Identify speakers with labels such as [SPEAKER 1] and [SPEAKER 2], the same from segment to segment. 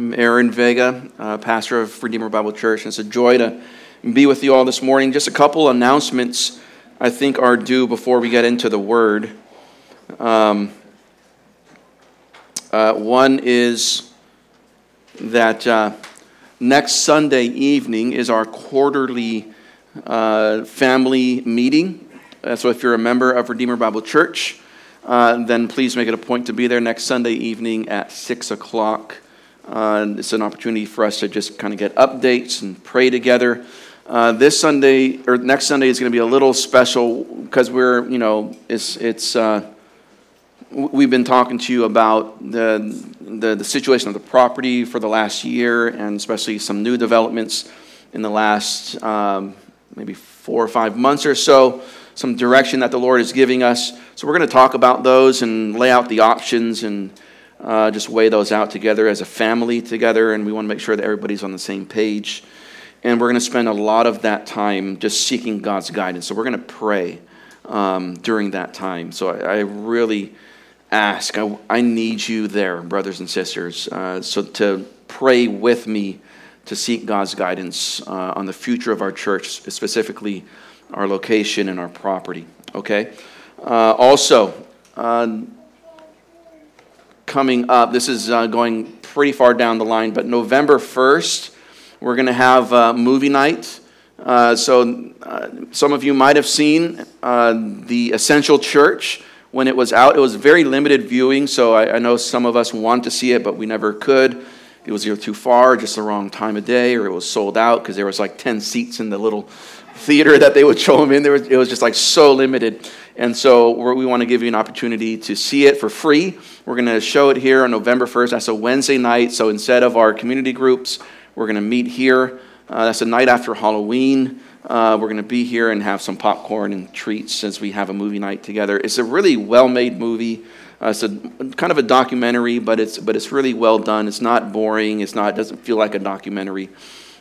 [SPEAKER 1] I'm Aaron Vega, uh, pastor of Redeemer Bible Church, it's a joy to be with you all this morning. Just a couple announcements I think are due before we get into the Word. Um, uh, one is that uh, next Sunday evening is our quarterly uh, family meeting. So if you're a member of Redeemer Bible Church, uh, then please make it a point to be there next Sunday evening at 6 o'clock. Uh, it's an opportunity for us to just kind of get updates and pray together. Uh, this Sunday or next Sunday is going to be a little special because we're, you know, it's it's. Uh, we've been talking to you about the, the the situation of the property for the last year, and especially some new developments in the last um, maybe four or five months or so. Some direction that the Lord is giving us. So we're going to talk about those and lay out the options and uh, just weigh those out together as a family together, and we want to make sure that everybody's on the same page. And we're going to spend a lot of that time just seeking God's guidance. So we're going to pray um, during that time. So I, I really ask, I, I, need you there, brothers and sisters, uh, so to pray with me to seek God's guidance uh, on the future of our church, specifically our location and our property. Okay? Uh, also, uh, coming up. This is uh, going pretty far down the line, but November 1st, we're going to have a movie night. Uh, so, uh, some of you might have seen uh, The Essential Church when it was out. It was very limited viewing, so I, I know some of us want to see it, but we never could. It was either too far, just the wrong time of day, or it was sold out because there was like 10 seats in the little theater that they would show them in. There was, it was just like so limited. And so we want to give you an opportunity to see it for free. We're going to show it here on November 1st. That's a Wednesday night. So instead of our community groups, we're going to meet here. Uh, that's the night after Halloween. Uh, we're going to be here and have some popcorn and treats since we have a movie night together. It's a really well made movie. Uh, it's a kind of a documentary, but it's, but it's really well done. It's not boring. It's not, it doesn't feel like a documentary.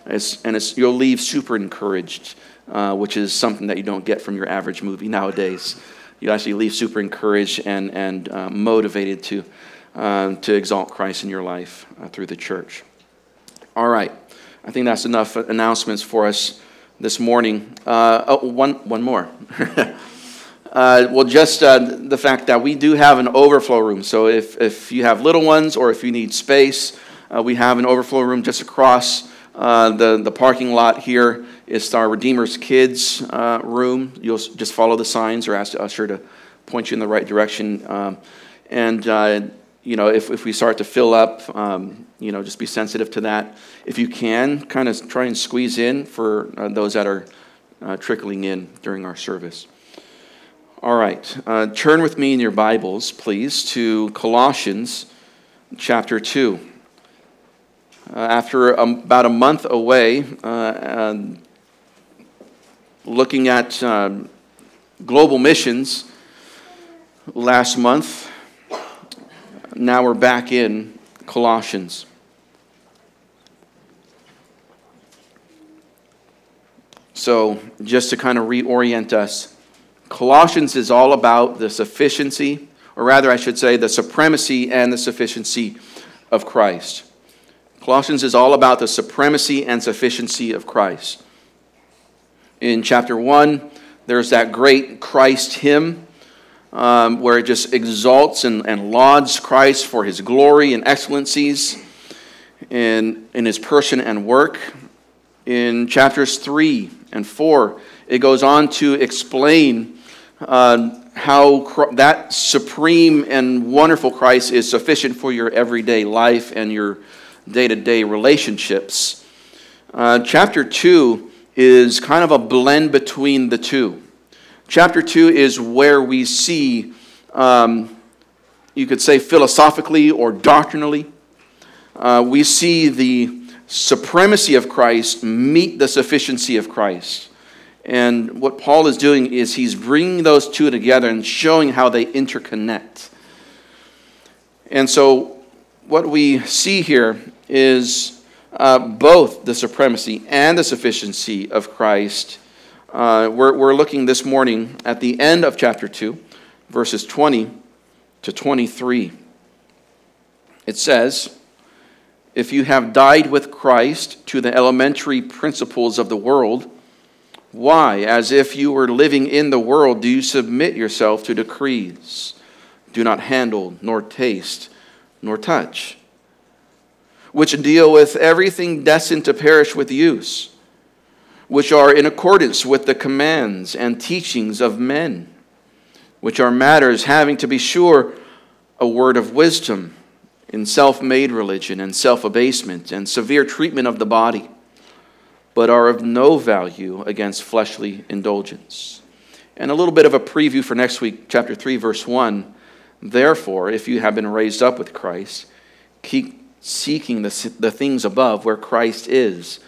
[SPEAKER 1] It's, and it's, you'll leave super encouraged uh, which is something that you don't get from your average movie nowadays. You actually leave super encouraged and, and uh, motivated to, uh, to exalt Christ in your life uh, through the church. All right. I think that's enough announcements for us this morning. Uh, oh, one, one more. Uh, well, just uh, the fact that we do have an overflow room. So if, if you have little ones or if you need space, uh, we have an overflow room just across the, the parking lot here. It's our Redeemer's Kids uh, room. You'll just follow the signs or ask the usher to point you in the right direction. Um, and, uh, you know, if, if we start to fill up, um, you know, just be sensitive to that. If you can, kind of try and squeeze in for uh, those that are uh, trickling in during our service. All right. Uh, turn with me in your Bibles, please, to Colossians chapter 2. Uh, after about a month away, uh, looking at um, global missions last month. Now we're back in Colossians. So, just to kind of reorient us, Colossians is all about the sufficiency, or rather, I should say, the supremacy and the sufficiency of Christ. Colossians is all about the supremacy and sufficiency of Christ. In chapter 1, there's that great Christ hymn um, where it just exalts and, and lauds Christ for his glory and excellencies in, in his person and work. In chapters 3 and 4, it goes on to explain uh, how that supreme and wonderful Christ is sufficient for your everyday life and your day to day relationships. Uh, chapter 2 is kind of a blend between the two. Chapter 2 is where we see, um, you could say philosophically or doctrinally, uh, we see the supremacy of Christ meet the sufficiency of Christ. And what Paul is doing is he's bringing those two together and showing how they interconnect. And so, what we see here is uh, both the supremacy and the sufficiency of Christ. Uh, we're, we're looking this morning at the end of chapter 2, verses 20 to 23. It says, if you have died with Christ to the elementary principles of the world, why, as if you were living in the world, do you submit yourself to decrees? Do not handle, nor taste, nor touch, which deal with everything destined to perish with use, which are in accordance with the commands and teachings of men, which are matters having, to be sure, a word of wisdom in self made religion and self abasement and severe treatment of the body, but are of no value against fleshly indulgence. And a little bit of a preview for next week, chapter 3, verse 1. Therefore, if you have been raised up with Christ, keep seeking the, the things above where Christ is,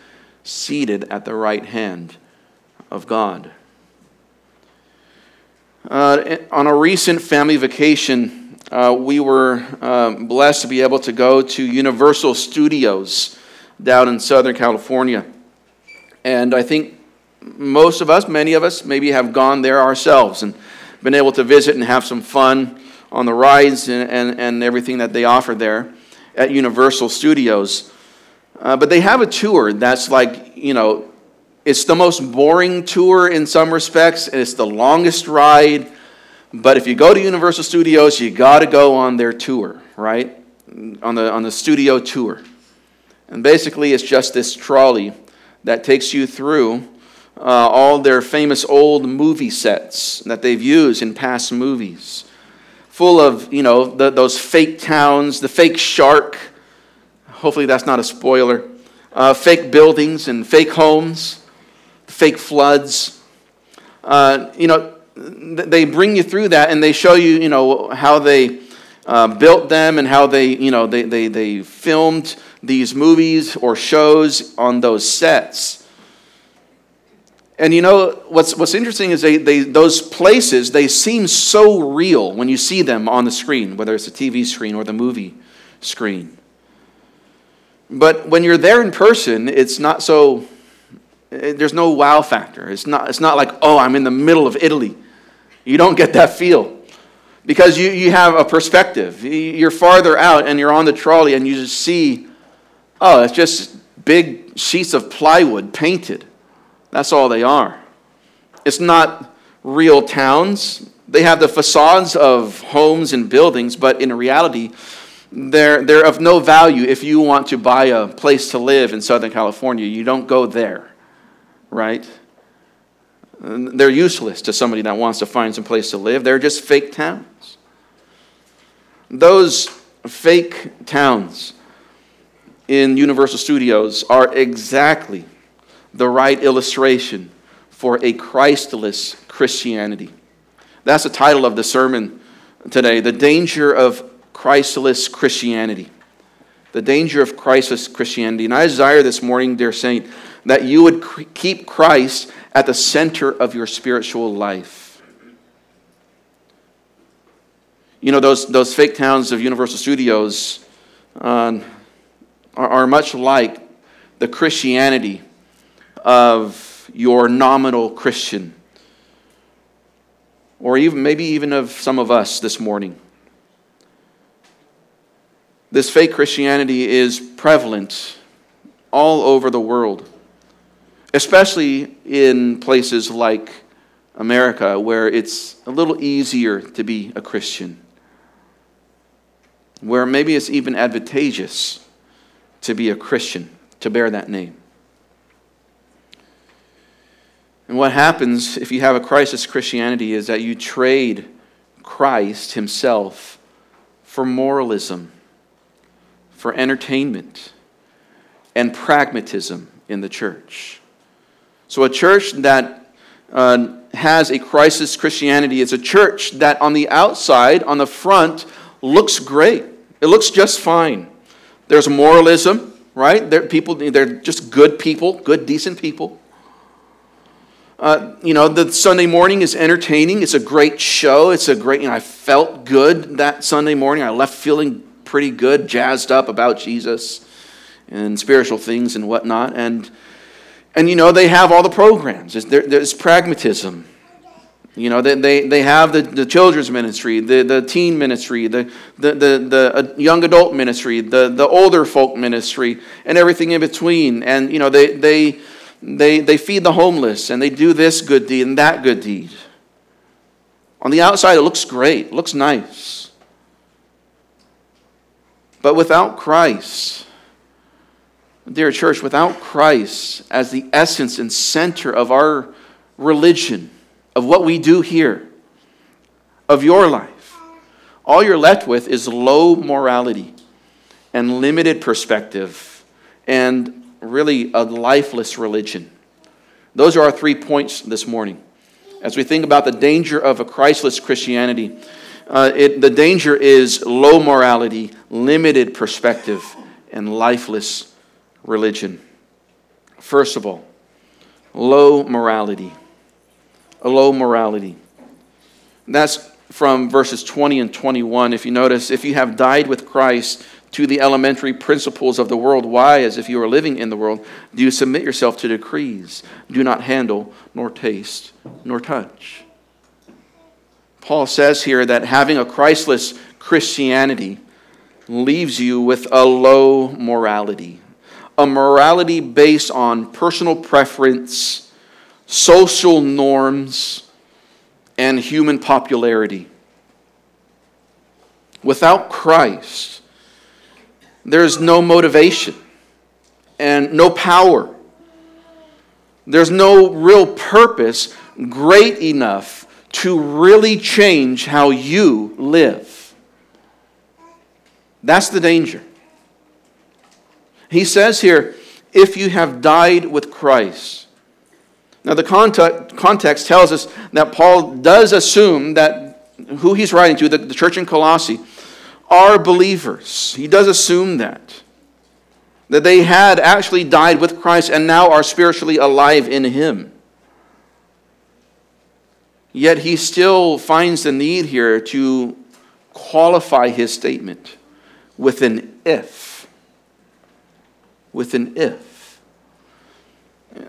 [SPEAKER 1] seated at the right hand of God. Uh, on a recent family vacation, uh, we were um, blessed to be able to go to Universal Studios down in Southern California. And I think most of us, many of us, maybe have gone there ourselves and been able to visit and have some fun on the rides and, and, and everything that they offer there at Universal Studios. Uh, but they have a tour that's like, you know, it's the most boring tour in some respects, and it's the longest ride but if you go to Universal Studios, you got to go on their tour, right? On the, on the studio tour. And basically, it's just this trolley that takes you through uh, all their famous old movie sets that they've used in past movies, full of, you know, the, those fake towns, the fake shark. Hopefully, that's not a spoiler. Uh, fake buildings and fake homes, fake floods. Uh, you know, they bring you through that and they show you, you know, how they uh, built them and how they, you know, they, they, they filmed these movies or shows on those sets. And you know, what's, what's interesting is they, they, those places, they seem so real when you see them on the screen, whether it's a TV screen or the movie screen. But when you're there in person, it's not so, eh, there's no wow factor. It's not, it's not like, oh, I'm in the middle of Italy. You don't get that feel because you, you have a perspective. You're farther out and you're on the trolley and you just see, oh, it's just big sheets of plywood painted. That's all they are. It's not real towns. They have the facades of homes and buildings, but in reality, they're, they're of no value if you want to buy a place to live in Southern California. You don't go there, right? They're useless to somebody that wants to find some place to live. They're just fake towns. Those fake towns in Universal Studios are exactly the right illustration for a Christless Christianity. That's the title of the sermon today The Danger of Christless Christianity. The danger of Christless Christianity. And I desire this morning, dear saint, that you would keep Christ at the center of your spiritual life. You know, those, those fake towns of Universal Studios uh, are, are much like the Christianity of your nominal Christian, or even maybe even of some of us this morning. This fake Christianity is prevalent all over the world especially in places like America where it's a little easier to be a Christian, where maybe it's even advantageous to be a Christian, to bear that name. And what happens if you have a Christless Christianity is that you trade Christ himself for moralism, for entertainment, and pragmatism in the church. So, a church that uh, has a Christless Christianity is a church that on the outside, on the front, looks great. It looks just fine. There's moralism, right? They're, people, they're just good people, good, decent people. Uh, you know, the Sunday morning is entertaining. It's a great show. It's a great, you know, I felt good that Sunday morning. I left feeling pretty good, jazzed up about Jesus and spiritual things and whatnot. And and you know, they have all the programs. There's, there's pragmatism. You know, they, they, they have the, the children's ministry, the, the teen ministry, the, the, the, the uh, young adult ministry, the, the older folk ministry, and everything in between. And, you know, they, they, they, they feed the homeless and they do this good deed and that good deed. On the outside, it looks great, it looks nice. But without Christ, dear church, without Christ as the essence and center of our religion, of what we do here, of your life, all you're left with is low morality and limited perspective and really a lifeless religion. Those are our three points this morning. As we think about the danger of a Christless Christianity, uh, it, the danger is low morality, limited perspective, and lifeless religion. First of all, low morality a low morality. That's from verses 20 and 21. If you notice, if you have died with Christ to the elementary principles of the world, why, as if you were living in the world, do you submit yourself to decrees? Do not handle, nor taste, nor touch. Paul says here that having a Christless Christianity leaves you with a low morality, a morality based on personal preference social norms, and human popularity. Without Christ, there's no motivation and no power. There's no real purpose great enough to really change how you live. That's the danger. He says here, if you have died with Christ, now, the context tells us that Paul does assume that who he's writing to, the, church in Colossae, are believers. He does assume that. That they had actually died with Christ and now are spiritually alive in Him. Yet he still finds the need here to qualify his statement with an if. With an if.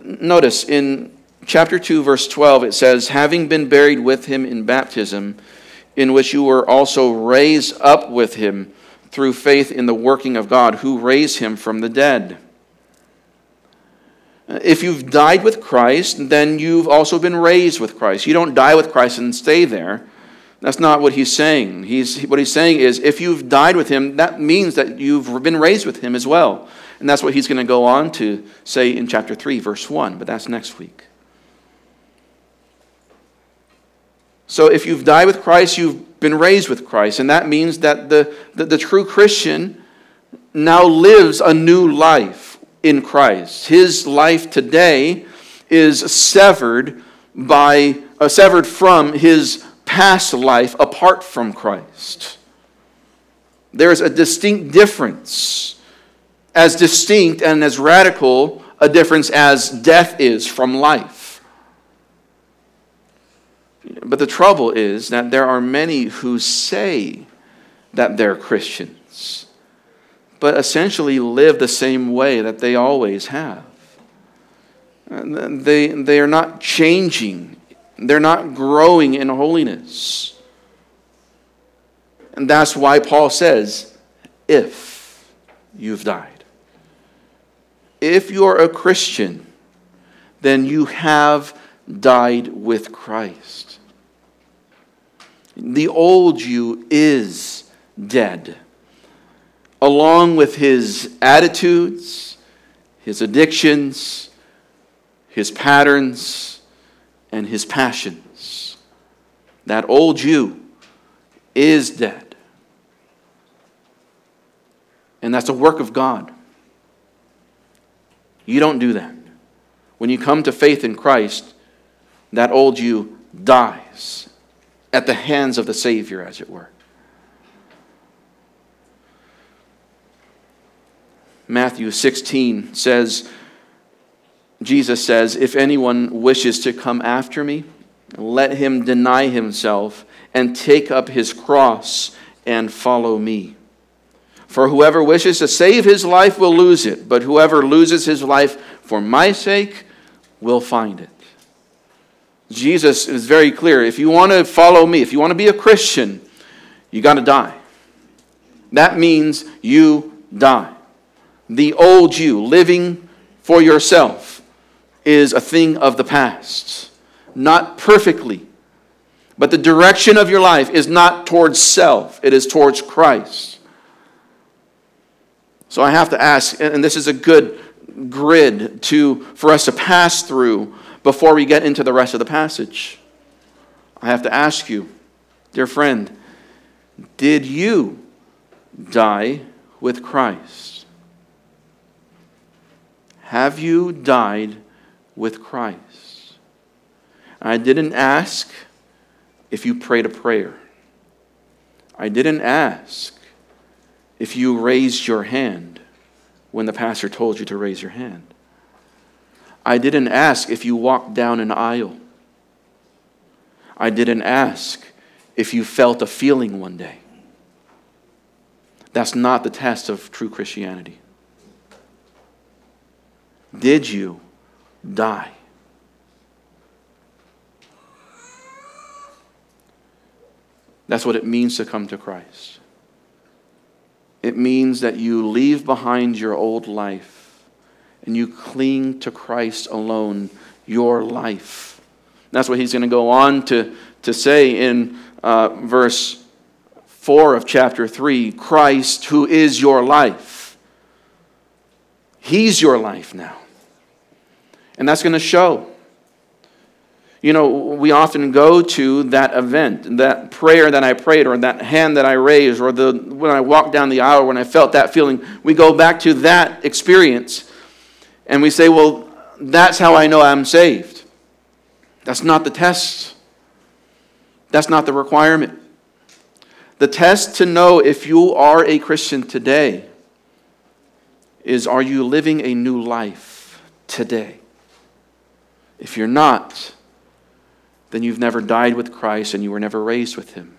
[SPEAKER 1] Notice in chapter 2, verse 12, it says, Having been buried with him in baptism, in which you were also raised up with him through faith in the working of God, who raised him from the dead. Uh, if you've died with Christ, then you've also been raised with Christ. You don't die with Christ and stay there. That's not what he's saying. He's, what he's saying is if you've died with him, that means that you've been raised with him as well. And that's what he's going to go on to say in chapter 3, verse 1, but that's next week. So if you've died with Christ, you've been raised with Christ. And that means that the, the, the true Christian now lives a new life in Christ. His life today is severed by uh, severed from his past life apart from Christ. There's a distinct difference, as distinct and as radical a difference as death is from life. But the trouble is that there are many who say that they're Christians, but essentially live the same way that they always have. They, they are not changing, they're not growing in holiness. And that's why Paul says, if you've died. If you're a Christian, then you have died with Christ. The old you is dead, along with his attitudes, his addictions, his patterns, and his passions. That old you is dead. And that's a work of God. You don't do that. When you come to faith in Christ, that old you dies at the hands of the Savior, as it were. Matthew 16 says, Jesus says, If anyone wishes to come after me, let him deny himself and take up his cross and follow me. For whoever wishes to save his life will lose it, but whoever loses his life for my sake will find it. Jesus is very clear. If you want to follow me, if you want to be a Christian, you got to die. That means you die. The old you, living for yourself, is a thing of the past. Not perfectly, but the direction of your life is not towards self, it is towards Christ. So I have to ask, and this is a good grid to, for us to pass through before we get into the rest of the passage. I have to ask you, dear friend, did you die with Christ? Have you died with Christ? I didn't ask if you prayed a prayer. I didn't ask if you raised your hand when the pastor told you to raise your hand. I didn't ask if you walked down an aisle. I didn't ask if you felt a feeling one day. That's not the test of true Christianity. Did you die? That's what it means to come to Christ. It means that you leave behind your old life and you cling to Christ alone, your life. That's what he's going to go on to, to say in uh, verse 4 of chapter 3 Christ, who is your life. He's your life now. And that's going to show. You know, we often go to that event, that prayer that I prayed, or that hand that I raised, or the, when I walked down the aisle, when I felt that feeling. We go back to that experience and we say, well, that's how I know I'm saved. That's not the test, that's not the requirement. The test to know if you are a Christian today is are you living a new life today? If you're not, then you've never died with Christ and you were never raised with him.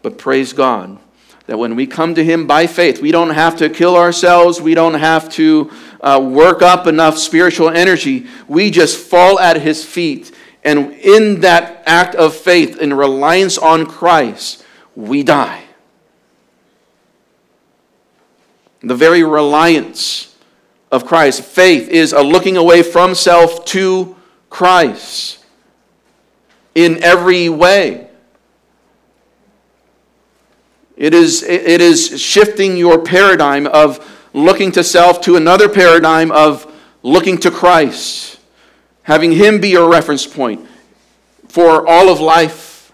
[SPEAKER 1] But praise God that when we come to him by faith, we don't have to kill ourselves, we don't have to uh, work up enough spiritual energy. We just fall at his feet. And in that act of faith, in reliance on Christ, we die. The very reliance of Christ, faith, is a looking away from self to Christ in every way. It is, it is shifting your paradigm of looking to self to another paradigm of looking to Christ, having Him be your reference point for all of life,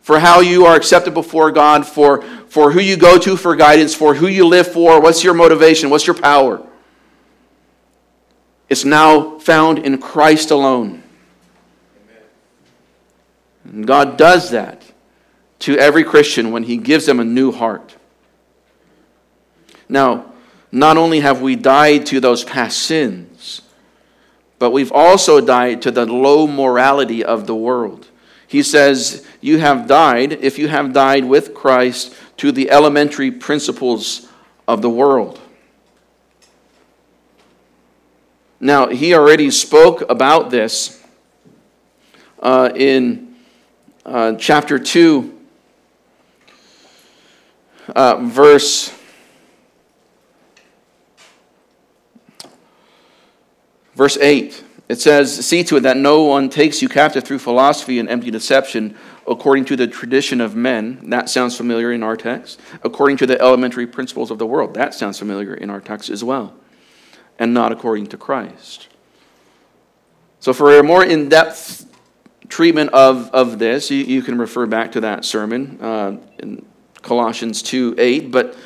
[SPEAKER 1] for how you are accepted before God, for, for who you go to for guidance, for who you live for, what's your motivation, what's your power. It's now found in Christ alone. And God does that to every Christian when He gives them a new heart. Now, not only have we died to those past sins, but we've also died to the low morality of the world. He says, You have died, if you have died with Christ, to the elementary principles of the world. Now, he already spoke about this uh, in uh, chapter 2, uh, verse. Verse 8, it says, See to it that no one takes you captive through philosophy and empty deception, according to the tradition of men. That sounds familiar in our text. According to the elementary principles of the world. That sounds familiar in our text as well and not according to Christ. So, for a more in depth treatment of, of this, you, you can refer back to that sermon uh, in Colossians 2 8. But,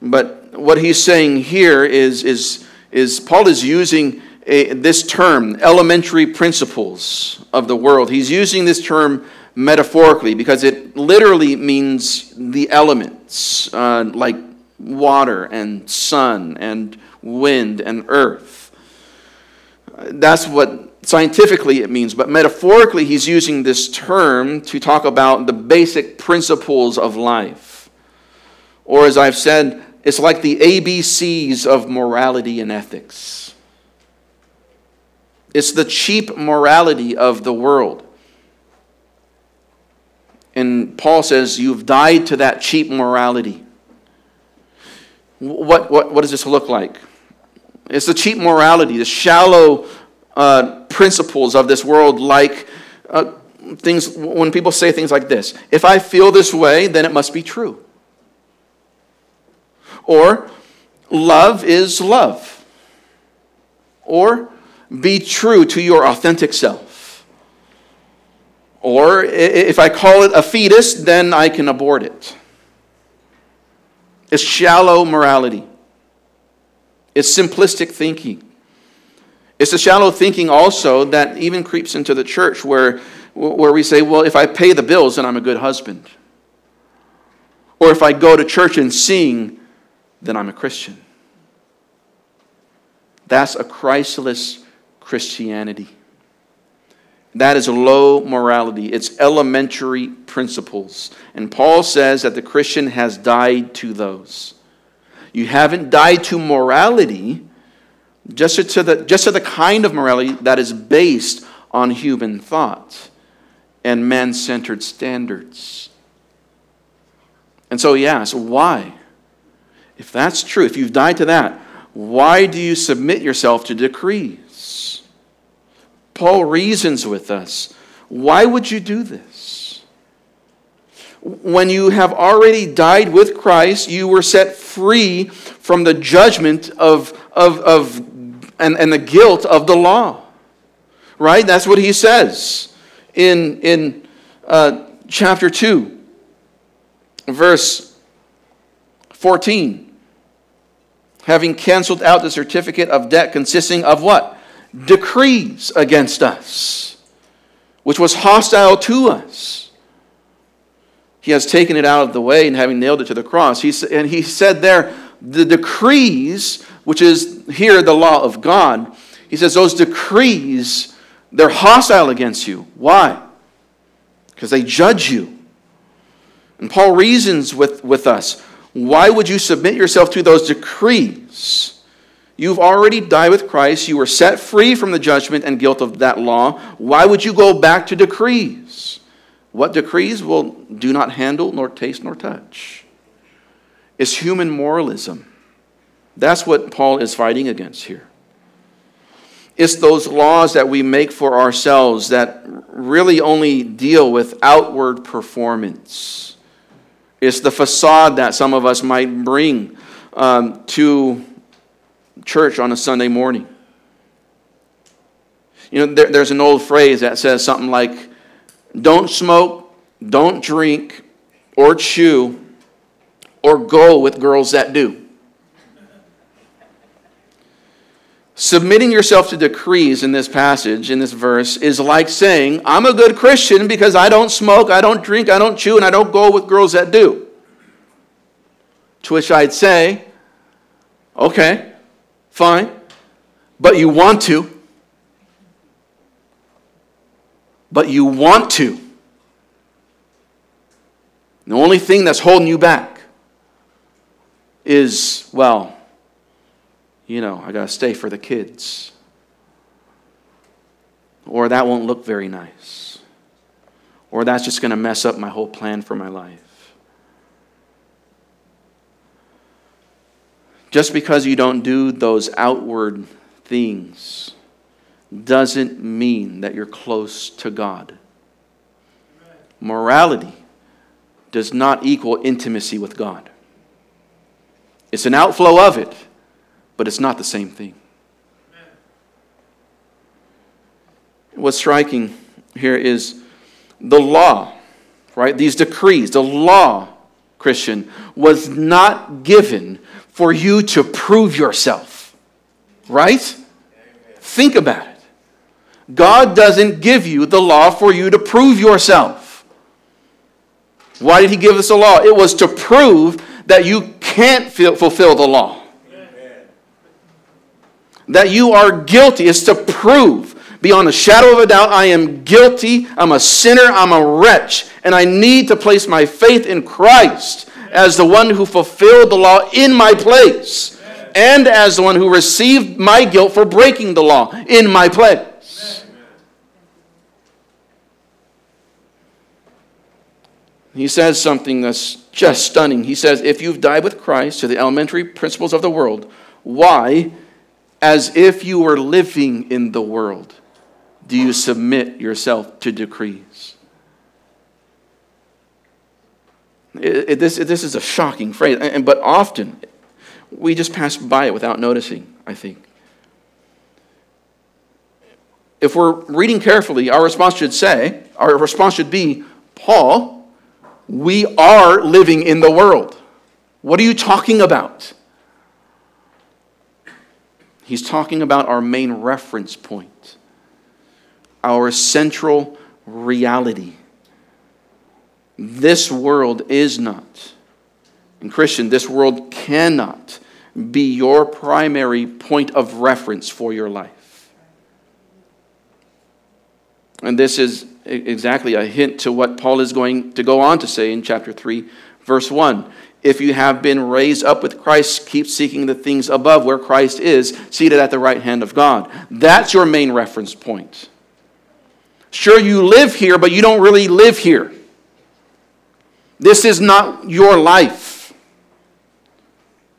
[SPEAKER 1] but what he's saying here is, is, is Paul is using a, this term, elementary principles of the world. He's using this term metaphorically because it literally means the elements, uh, like water and sun and wind, and earth. That's what scientifically it means, but metaphorically, he's using this term to talk about the basic principles of life. Or, as I've said, it's like the ABCs of morality and ethics. It's the cheap morality of the world. And Paul says, You've died to that cheap morality. What, what, what does this look like? It's the cheap morality, the shallow uh, principles of this world, like uh, things, when people say things like this if I feel this way, then it must be true. Or, love is love. Or, be true to your authentic self. Or, if I call it a fetus, then I can abort it. It's shallow morality. It's simplistic thinking. It's a shallow thinking also that even creeps into the church where, where we say, well, if I pay the bills, then I'm a good husband. Or if I go to church and sing, then I'm a Christian. That's a Christless Christianity. That is low morality. It's elementary principles. And Paul says that the Christian has died to those. You haven't died to morality, just to the, just to the kind of morality that is based on human thought and man centered standards. And so he asks, why? If that's true, if you've died to that, why do you submit yourself to decrees? Paul reasons with us. Why would you do this? When you have already died with Christ, you were set free from the judgment of, of, of and, and the guilt of the law. Right? That's what he says in, in uh, chapter 2, verse 14 having canceled out the certificate of debt consisting of what? Decrees against us, which was hostile to us. He has taken it out of the way and having nailed it to the cross. He, and he said there, the decrees, which is here the law of God, he says those decrees, they're hostile against you. Why? Because they judge you. And Paul reasons with, with us why would you submit yourself to those decrees? You've already died with Christ. You were set free from the judgment and guilt of that law. Why would you go back to decrees? What decrees? will do not handle, nor taste, nor touch. It's human moralism. That's what Paul is fighting against here. It's those laws that we make for ourselves that really only deal with outward performance. It's the facade that some of us might bring um, to church on a Sunday morning. You know, there, there's an old phrase that says something like, don't smoke, don't drink, or chew, or go with girls that do. Submitting yourself to decrees in this passage, in this verse, is like saying, I'm a good Christian because I don't smoke, I don't drink, I don't chew, and I don't go with girls that do. To which I'd say, okay, fine, but you want to. But you want to. The only thing that's holding you back is, well, you know, I got to stay for the kids. Or that won't look very nice. Or that's just going to mess up my whole plan for my life. Just because you don't do those outward things doesn't mean that you're close to God. Morality does not equal intimacy with God. It's an outflow of it but it's not the same thing. What's striking here is the law, right? These decrees, the law, Christian, was not given for you to prove yourself, right? Think about it. God doesn't give you the law for you to prove yourself. Why did He give us a law? It was to prove that you can't fulfill the law that you are guilty. is to prove beyond a shadow of a doubt I am guilty, I'm a sinner, I'm a wretch, and I need to place my faith in Christ as the one who fulfilled the law in my place and as the one who received my guilt for breaking the law in my place. He says something that's just stunning. He says, If you've died with Christ to the elementary principles of the world, why? As if you were living in the world, do you submit yourself to decrees? It, it, this, this is a shocking phrase, and, but often we just pass by it without noticing, I think. If we're reading carefully, our response should say, our response should be, Paul, we are living in the world. What are you talking about? He's talking about our main reference point, our central reality. This world is not, and Christian, this world cannot be your primary point of reference for your life. And this is exactly a hint to what Paul is going to go on to say in chapter 3, verse 1. If you have been raised up with Christ, keep seeking the things above where Christ is, seated at the right hand of God. That's your main reference point. Sure, you live here, but you don't really live here. This is not your life.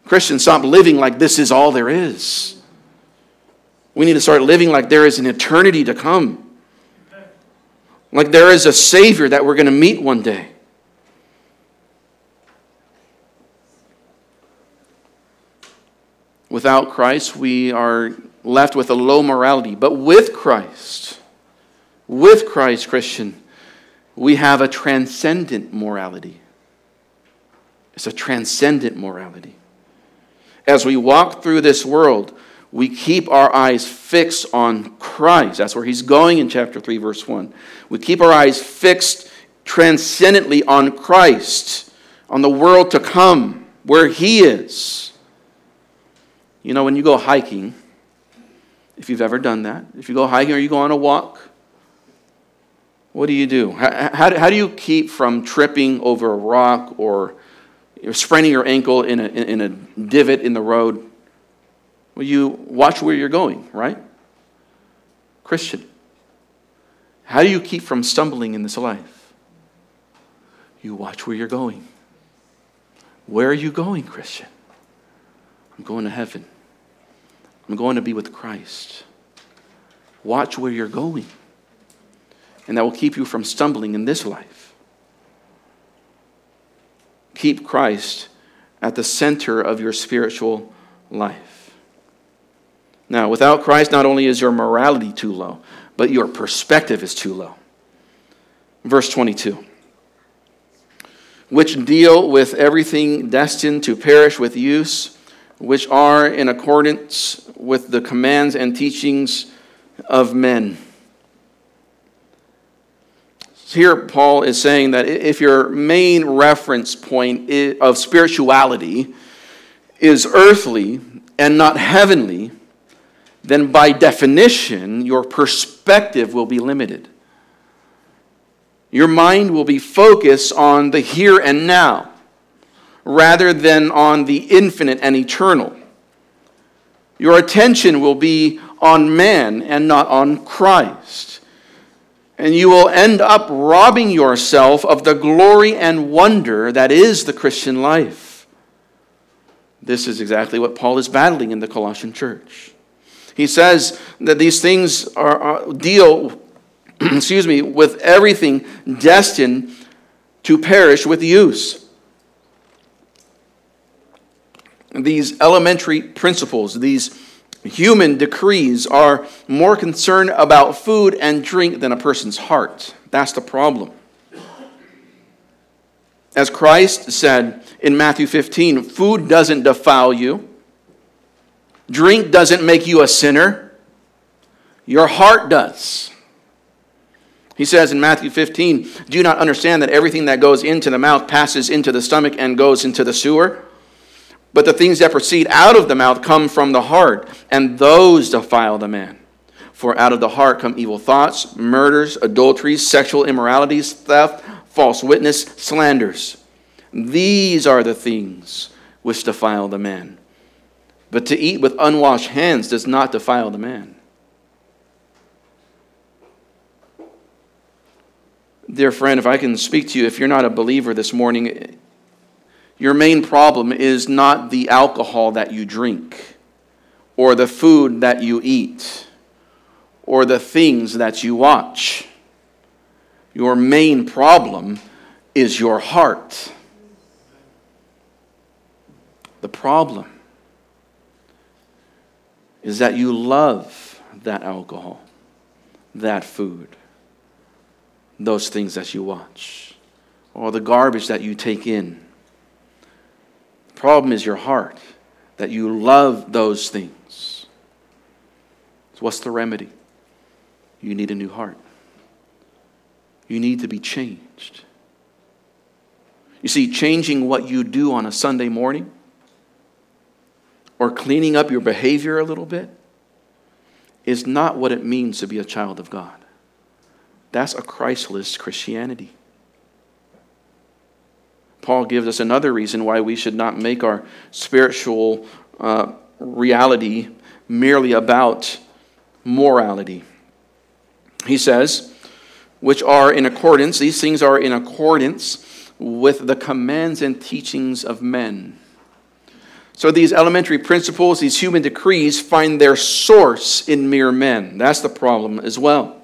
[SPEAKER 1] Christians, stop living like this is all there is. We need to start living like there is an eternity to come. Like there is a Savior that we're going to meet one day. Without Christ, we are left with a low morality. But with Christ, with Christ, Christian, we have a transcendent morality. It's a transcendent morality. As we walk through this world, we keep our eyes fixed on Christ. That's where he's going in chapter 3, verse 1. We keep our eyes fixed transcendently on Christ, on the world to come, where he is. You know, when you go hiking, if you've ever done that, if you go hiking or you go on a walk, what do you do? How, how, how do you keep from tripping over a rock or spraining your ankle in a, in a divot in the road? Well, you watch where you're going, right? Christian. How do you keep from stumbling in this life? You watch where you're going. Where are you going, Christian? I'm going to heaven. I'm going to be with Christ. Watch where you're going. And that will keep you from stumbling in this life. Keep Christ at the center of your spiritual life. Now, without Christ, not only is your morality too low, but your perspective is too low. Verse 22 which deal with everything destined to perish with use, which are in accordance with the commands and teachings of men. Here, Paul is saying that if your main reference point of spirituality is earthly and not heavenly, then by definition, your perspective will be limited. Your mind will be focused on the here and now rather than on the infinite and eternal. Your attention will be on man and not on Christ. And you will end up robbing yourself of the glory and wonder that is the Christian life. This is exactly what Paul is battling in the Colossian church. He says that these things are, are deal, excuse me, with everything destined to perish with use. These elementary principles, these human decrees, are more concerned about food and drink than a person's heart. That's the problem. As Christ said in Matthew 15, food doesn't defile you. Drink doesn't make you a sinner, your heart does. He says in Matthew 15, Do you not understand that everything that goes into the mouth passes into the stomach and goes into the sewer? But the things that proceed out of the mouth come from the heart, and those defile the man. For out of the heart come evil thoughts, murders, adulteries, sexual immoralities, theft, false witness, slanders. These are the things which defile the man. But to eat with unwashed hands does not defile the man. Dear friend, if I can speak to you, if you're not a believer this morning, your main problem is not the alcohol that you drink, or the food that you eat, or the things that you watch. Your main problem is your heart. The problem is that you love that alcohol, that food, those things that you watch, or the garbage that you take in. Problem is your heart, that you love those things. So, what's the remedy? You need a new heart. You need to be changed. You see, changing what you do on a Sunday morning or cleaning up your behavior a little bit is not what it means to be a child of God. That's a Christless Christianity. Paul gives us another reason why we should not make our spiritual uh, reality merely about morality. He says, which are in accordance, these things are in accordance with the commands and teachings of men. So these elementary principles, these human decrees, find their source in mere men. That's the problem as well.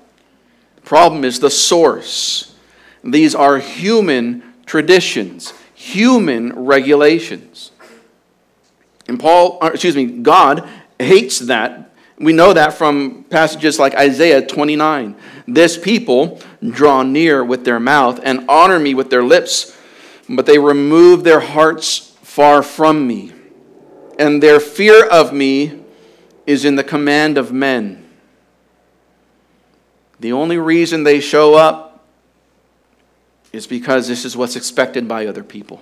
[SPEAKER 1] The problem is the source. These are human traditions, human regulations. And Paul, excuse me, God hates that. We know that from passages like Isaiah 29. This people draw near with their mouth and honor me with their lips, but they remove their hearts far from me and their fear of me is in the command of men. The only reason they show up is because this is what's expected by other people.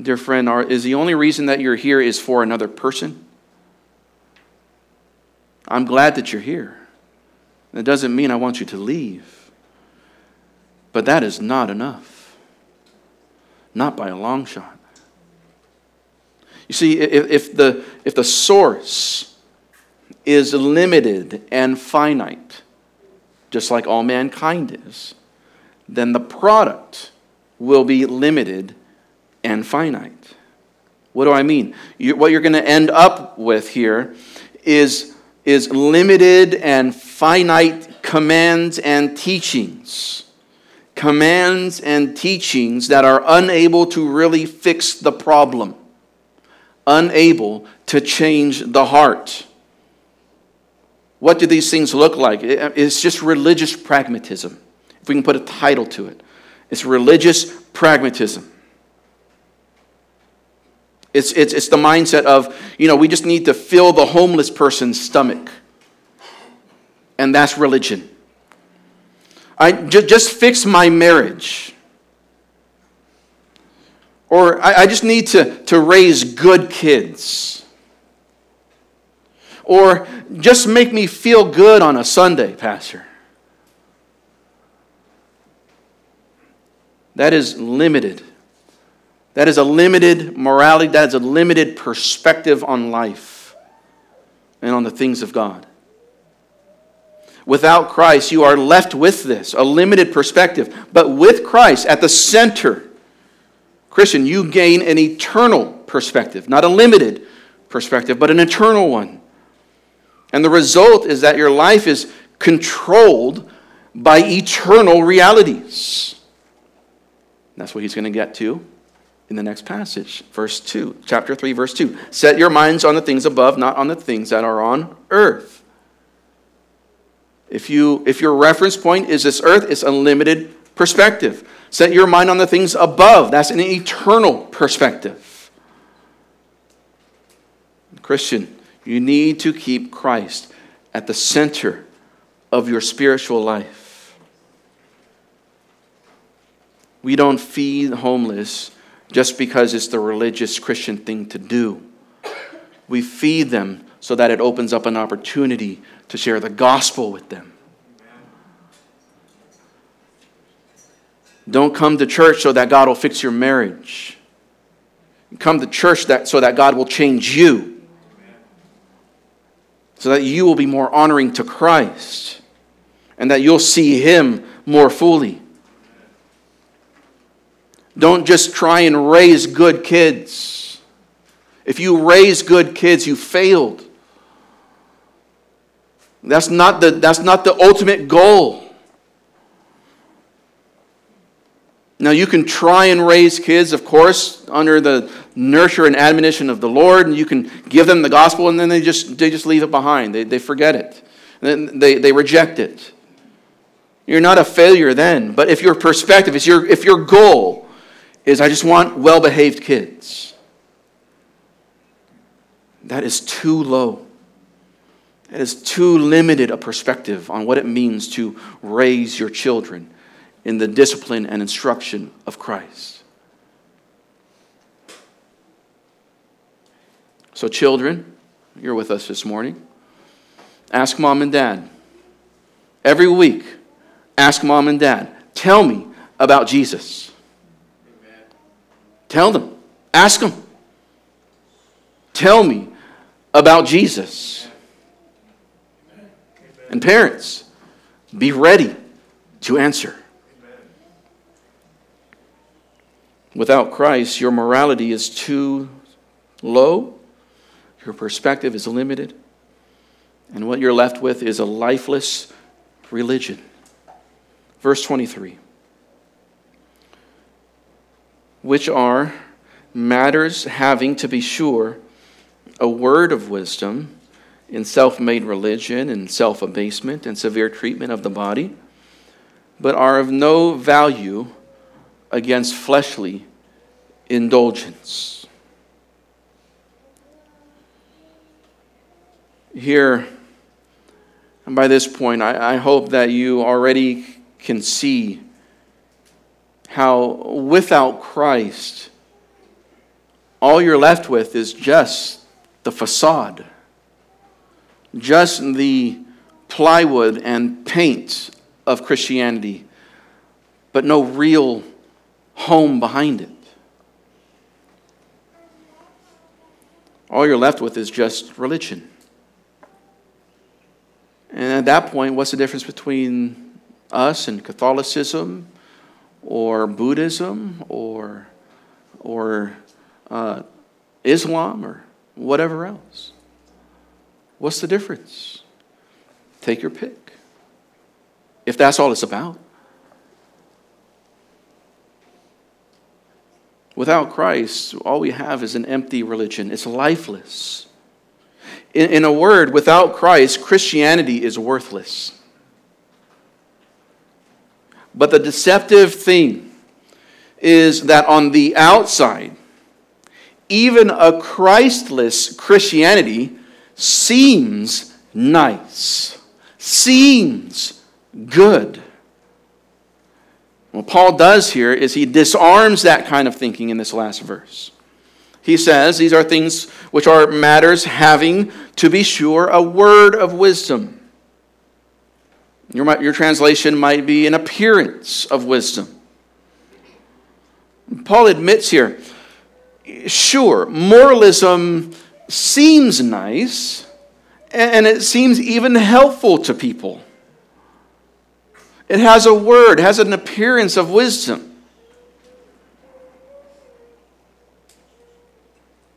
[SPEAKER 1] Dear friend, are, is the only reason that you're here is for another person? I'm glad that you're here. That doesn't mean I want you to leave. But that is not enough. Not by a long shot. You see, if, if, the, if the source is limited and finite, just like all mankind is, then the product will be limited and finite. What do I mean? You, what you're going to end up with here is, is limited and finite commands and teachings. Commands and teachings that are unable to really fix the problem unable to change the heart. What do these things look like? Uh, it's just religious pragmatism, if we can put a title to it. It's religious pragmatism. It's, it's, it's the mindset of, you know, we just need to fill the homeless person's stomach. And that's religion. I just, just fix my marriage. Or I, I just need to, to raise good kids. Or just make me feel good on a Sunday, Pastor. That is limited. That is a limited morality. That is a limited perspective on life and on the things of God. Without Christ, you are left with this, a limited perspective. But with Christ at the center, Christian, you gain an eternal perspective, not a limited perspective, but an eternal one. And the result is that your life is controlled by eternal realities. That's what he's going to get to in the next passage, verse 2, chapter 3, verse 2. Set your minds on the things above, not on the things that are on earth. If, you, if your reference point is this earth, it's unlimited perspective. Set your mind on the things above. That's an eternal perspective. Christian, you need to keep Christ at the center of your spiritual life. We don't feed homeless just because it's the religious Christian thing to do. We feed them so that it opens up an opportunity to share the gospel with them. Don't come to church so that God will fix your marriage. Come to church that, so that God will change you. So that you will be more honoring to Christ. and that you'll see Him more fully. Don't just try and raise good kids. If you raise good kids, you failed. That's not the, that's not the ultimate goal. Now, you can try and raise kids, of course, under the nurture and admonition of the Lord, and you can give them the gospel, and then they just, they just leave it behind. They, they forget it, they, they reject it. You're not a failure then. But if your perspective is your, if your goal is, I just want well behaved kids, that is too low. That is too limited a perspective on what it means to raise your children in the discipline and instruction of Christ. So, children, you're with us this morning. Ask mom and dad. Every week, ask mom and dad, tell me about Jesus. Amen. Tell them. Ask them. Tell me about Jesus. Amen. And parents, be ready to answer. Without Christ, your morality is too low, your perspective is limited, and what you're left with is a lifeless religion. Verse 23 which are matters having, to be sure, a word of wisdom in self made religion and self abasement and severe treatment of the body, but are of no value against fleshly indulgence. Here, and by this point, I, I hope that you already can see how without Christ, all you're left with is just the facade, just the plywood and paint of Christianity, but no real home behind it. All you're left with is just religion. And at that point, what's the difference between us and Catholicism or Buddhism or, or uh, Islam or whatever else? What's the difference? Take your pick. If that's all it's about. Without Christ, all we have is an empty religion. It's lifeless. In, in, a word, without Christ, Christianity is worthless. But the deceptive thing is that on the outside, even a Christless Christianity seems nice, seems good. What Paul does here is he disarms that kind of thinking in this last verse. He says these are things which are matters having, to be sure, a word of wisdom. Your, your translation might be an appearance of wisdom. Paul admits here sure, moralism seems nice, and it seems even helpful to people. It has a word, has an appearance of wisdom.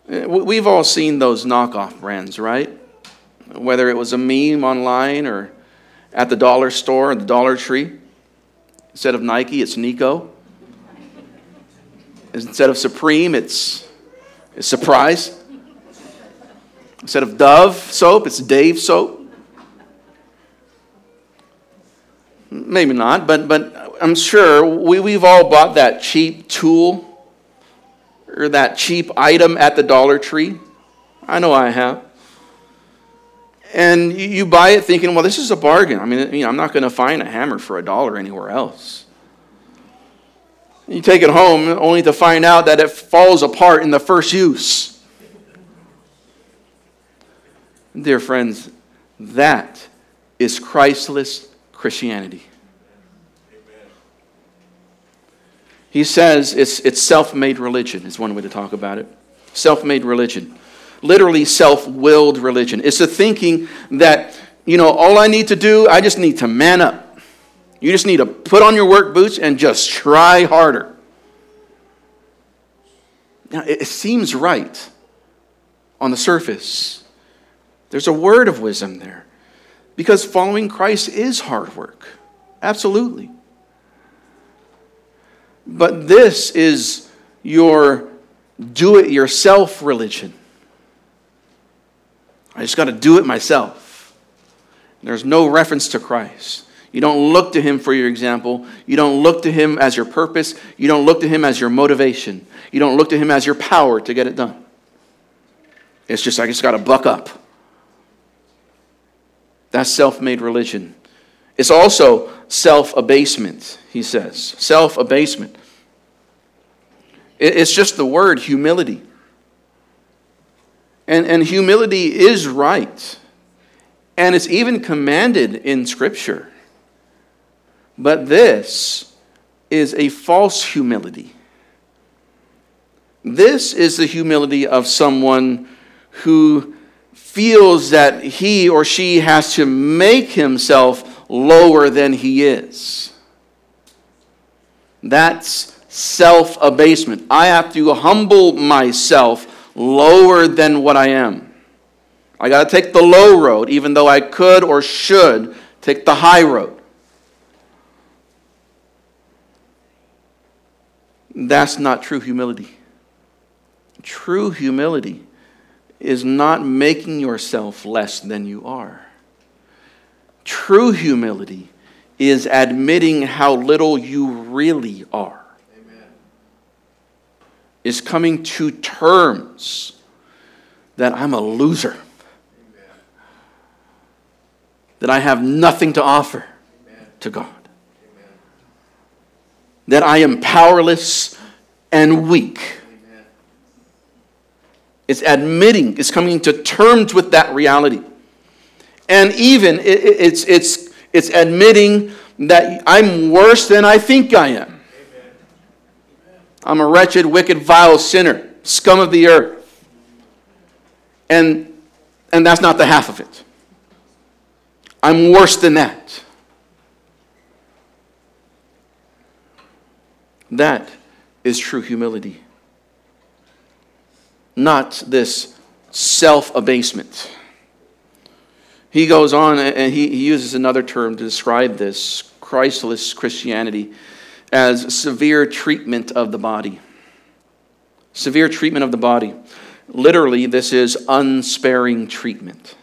[SPEAKER 1] Eh, we've all seen those knockoff brands, right? Whether it was a meme online or at the dollar store, or the Dollar Tree. Instead of Nike, it's Nico. Instead of Supreme, it's, it's Surprise. Instead of Dove soap, it's Dave soap. Maybe not, but, but I'm sure we, we've all bought that cheap tool or that cheap item at the Dollar Tree. I know I have. And you buy it thinking, well, this is a bargain. I mean, you know, I'm not going to find a hammer for a dollar anywhere else. You take it home only to find out that it falls apart in the first use. Dear friends, that is Christless Christianity. He says it's, it's self made religion, is one way to talk about it. Self made religion. Literally, self willed religion. It's the thinking that, you know, all I need to do, I just need to man up. You just need to put on your work boots and just try harder. Now, it seems right on the surface. There's a word of wisdom there because following Christ is hard work. Absolutely. But this is your do it yourself religion. I just got to do it myself. There's no reference to Christ. You don't look to him for your example. You don't look to him as your purpose. You don't look to him as your motivation. You don't look to him as your power to get it done. It's just, I just got to buck up. That's self made religion. It's also self abasement, he says. Self abasement. It's just the word humility. And, and humility is right. And it's even commanded in Scripture. But this is a false humility. This is the humility of someone who feels that he or she has to make himself lower than he is. That's self abasement. I have to humble myself lower than what I am. I got to take the low road, even though I could or should take the high road. That's not true humility. True humility is not making yourself less than you are. True humility is admitting how little you really are Amen. is coming to terms that I'm a loser, Amen. that I have nothing to offer Amen. to God, Amen. that I am powerless and weak. It's admitting, it's coming to terms with that reality. And even it's, it's, it's admitting that I'm worse than I think I am. I'm a wretched, wicked, vile sinner, scum of the earth. And, and that's not the half of it. I'm worse than that. That is true humility. Not this self abasement. He goes on and he, he uses another term to describe this Christless Christianity as severe treatment of the body. Severe treatment of the body. Literally, this is unsparing treatment.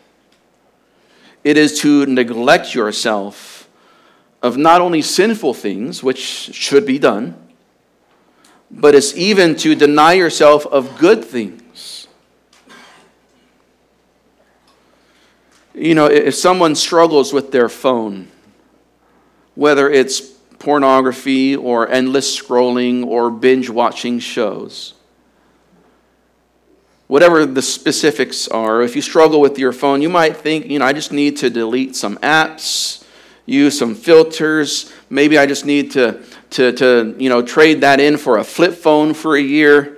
[SPEAKER 1] It is to neglect yourself of not only sinful things, which should be done, but it's even to deny yourself of good things. You know, if someone struggles with their phone, whether it's pornography or endless scrolling or binge watching shows. Whatever the specifics are, if you struggle with your phone, you might think, you know, I just need to delete some apps, use some filters. Maybe I just need to, to, to you know, trade that in for a flip phone for a year.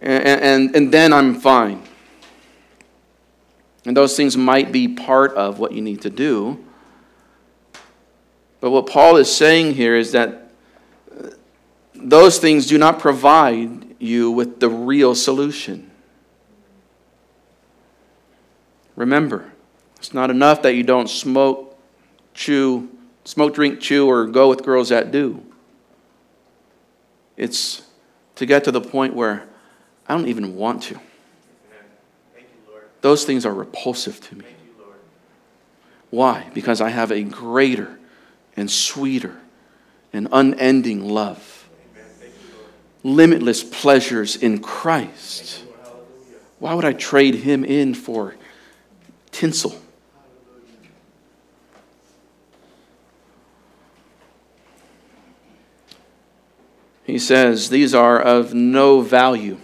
[SPEAKER 1] And, and, and then I'm fine. And those things might be part of what you need to do. But what Paul is saying here is that uh, those things do not provide you with the real solution. Remember, it's not enough that you don't smoke, chew, smoke, drink, chew, or go with girls that do. It's to get to the point where I don't even want to. Those things are repulsive to me. Why? Because I have a greater and sweeter and unending love. Limitless pleasures in Christ. Why would I trade him in for tinsel? He says, These are of no value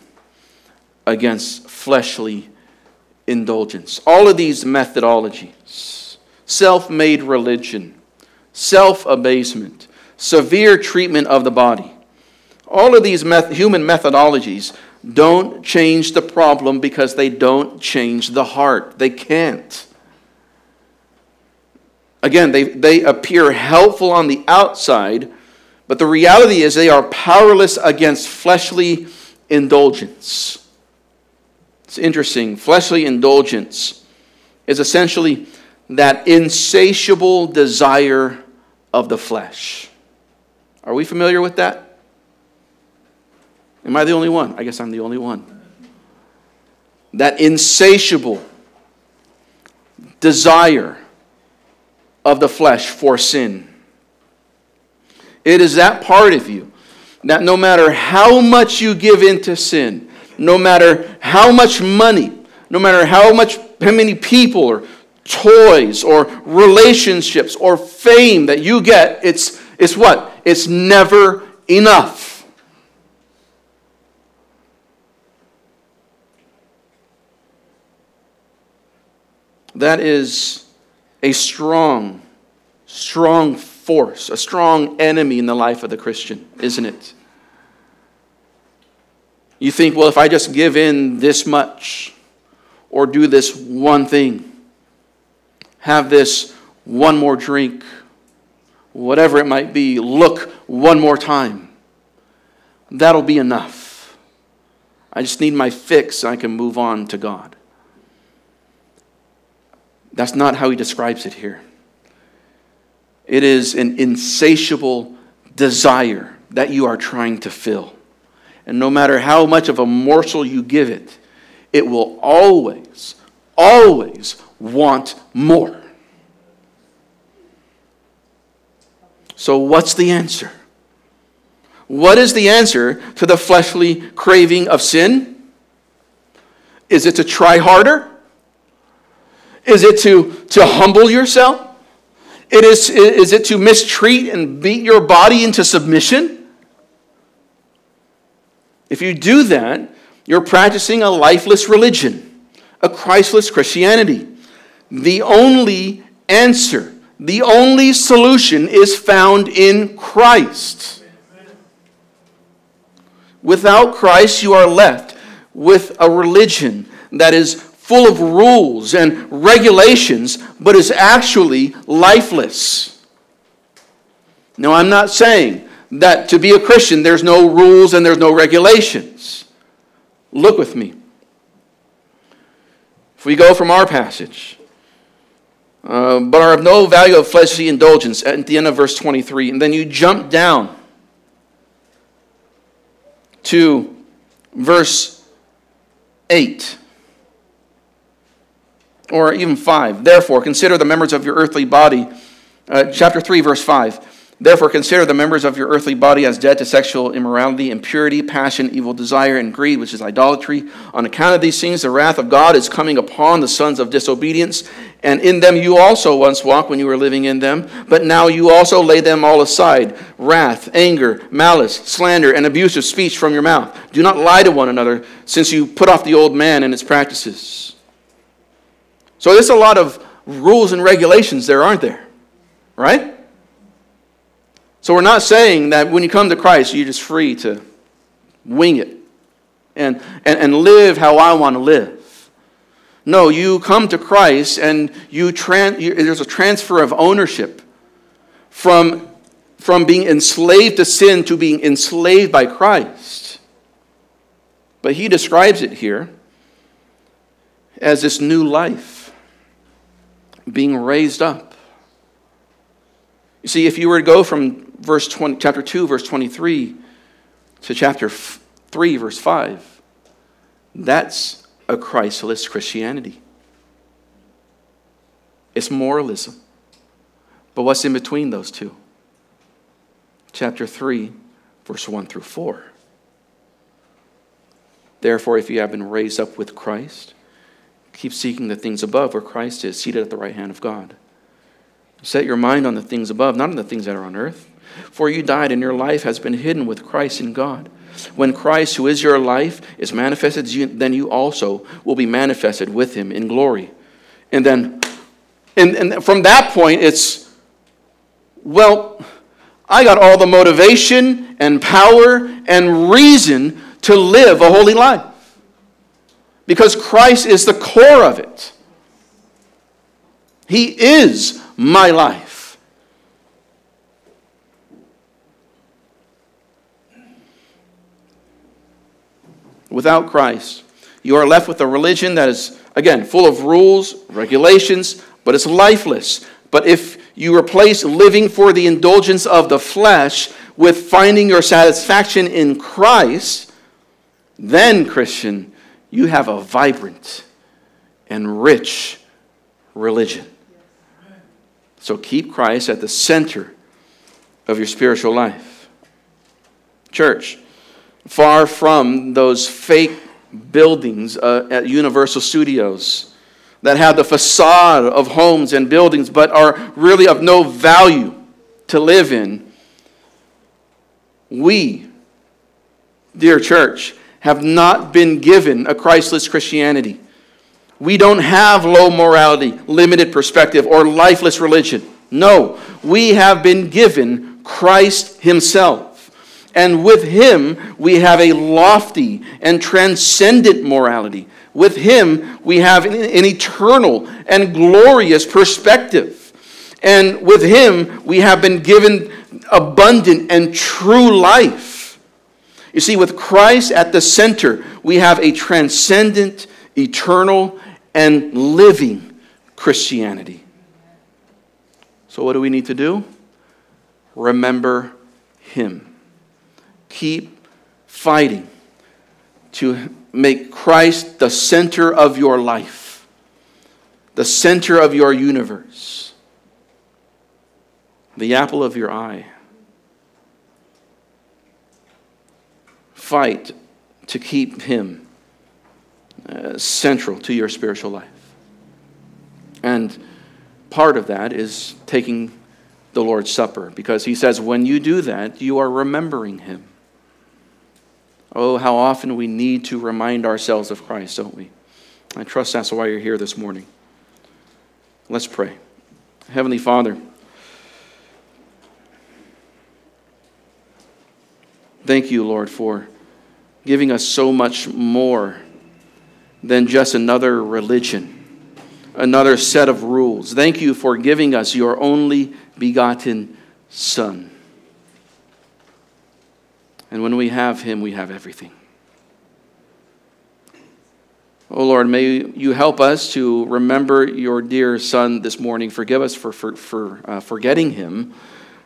[SPEAKER 1] against fleshly indulgence. All of these methodologies, self made religion, self abasement, severe treatment of the body. All of these human methodologies don't change the problem because they don't change the heart. They can't. Again, they, they appear helpful on the outside, but the reality is they are powerless against fleshly indulgence. It's interesting. Fleshly indulgence is essentially that insatiable desire of the flesh. Are we familiar with that? Am I the only one? I guess I'm the only one. That insatiable desire of the flesh for sin. It is that part of you that no matter how much you give into sin, no matter how much money, no matter how much how many people or toys or relationships or fame that you get, it's it's what? It's never enough. That is a strong, strong force, a strong enemy in the life of the Christian, isn't it? You think, well, if I just give in this much or do this one thing, have this one more drink, whatever it might be, look one more time, that'll be enough. I just need my fix and I can move on to God. That's not how he describes it here. It is an insatiable desire that you are trying to fill. And no matter how much of a morsel you give it, it will always, always want more. So, what's the answer? What is the answer to the fleshly craving of sin? Is it to try harder? Is it to, to humble yourself? It is, is it to mistreat and beat your body into submission? If you do that, you're practicing a lifeless religion, a Christless Christianity. The only answer, the only solution is found in Christ. Without Christ, you are left with a religion that is full of rules and regulations, but is actually lifeless. Now, I'm not saying that to be a Christian, there's no rules and there's no regulations. Look with me. If we go from our passage, uh, but are of no value of fleshly indulgence at the end of verse 23, and then you jump down to verse 8 or even 5. Therefore, consider the members of your earthly body. Uh, chapter 3, verse 5. Therefore, consider the members of your earthly body as dead to sexual immorality, impurity, passion, evil desire, and greed, which is idolatry. On account of these things, the wrath of God is coming upon the sons of disobedience. And in them you also once walked when you were living in them. But now you also lay them all aside wrath, anger, malice, slander, and abusive speech from your mouth. Do not lie to one another, since you put off the old man and its practices. So there's a lot of rules and regulations there, aren't there? Right? So we're not saying that when you come to Christ, you're just free to wing it and, and, and live how I want to live. No, you come to Christ and you, tran- you there's a transfer of ownership from, from being enslaved to sin to being enslaved by Christ. But he describes it here as this new life being raised up. You see, if you were to go from verse 20, chapter 2, verse 23 to chapter 3, verse 5, that's a Christless Christianity. It's moralism. But what's in between those two? Chapter 3, verse 1 through 4. Therefore, if you have been raised up with Christ, Keep seeking the things above where Christ is, seated at the right hand of God. Set your mind on the things above, not on the things that are on earth. For you died, and your life has been hidden with Christ in God. When Christ, who is your life, is manifested, then you also will be manifested with him in glory. And then, and, and from that point, it's, well, I got all the motivation and power and reason to live a holy life because Christ is the core of it. He is my life. Without Christ, you are left with a religion that is, again, full of rules, regulations, but it's lifeless. But if you replace living for the indulgence of the flesh with finding your satisfaction in Christ, then, Christian, you have a vibrant and rich religion. So keep Christ at the center of your spiritual life. Church, far from those fake buildings uh, at Universal Studios that have the facade of homes and buildings but are really of no value to live in, we, dear church, have not been given a Christless Christianity. We don't have low morality, limited perspective, or lifeless religion. No, we have been given Christ Himself. And with Him, we have a lofty and transcendent morality. With Him, we have an eternal and glorious perspective. And with Him, we have been given abundant and true life. You see, with Christ at the center, we have a transcendent, eternal, and living Christianity. So, what do we need to do? Remember Him. Keep fighting to make Christ the center of your life, the center of your universe, the apple of your eye. Fight to keep Him uh, central to your spiritual life. And part of that is taking the Lord's Supper because He says, when you do that, you are remembering Him. Oh, how often we need to remind ourselves of Christ, don't we? I trust that's why you're here this morning. Let's pray. Heavenly Father, thank you, Lord, for giving us so much more than just another religion, another set of rules. Thank you for giving us your only begotten Son. And when we have him, we have everything. Oh Lord, may you help us to remember your dear Son this morning. Forgive us for, for, for uh, forgetting him.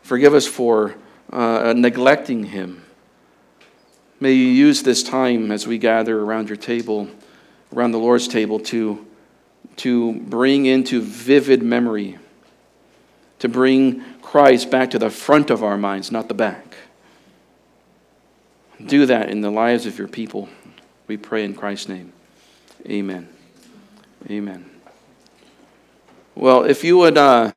[SPEAKER 1] Forgive us for uh, neglecting him. May you use this time as we gather around your table, around the Lord's table, to, to bring into vivid memory, to bring Christ back to the front of our minds, not the back. Do that in the lives of your people. We pray in Christ's name. Amen. Amen. Well, if you would. Uh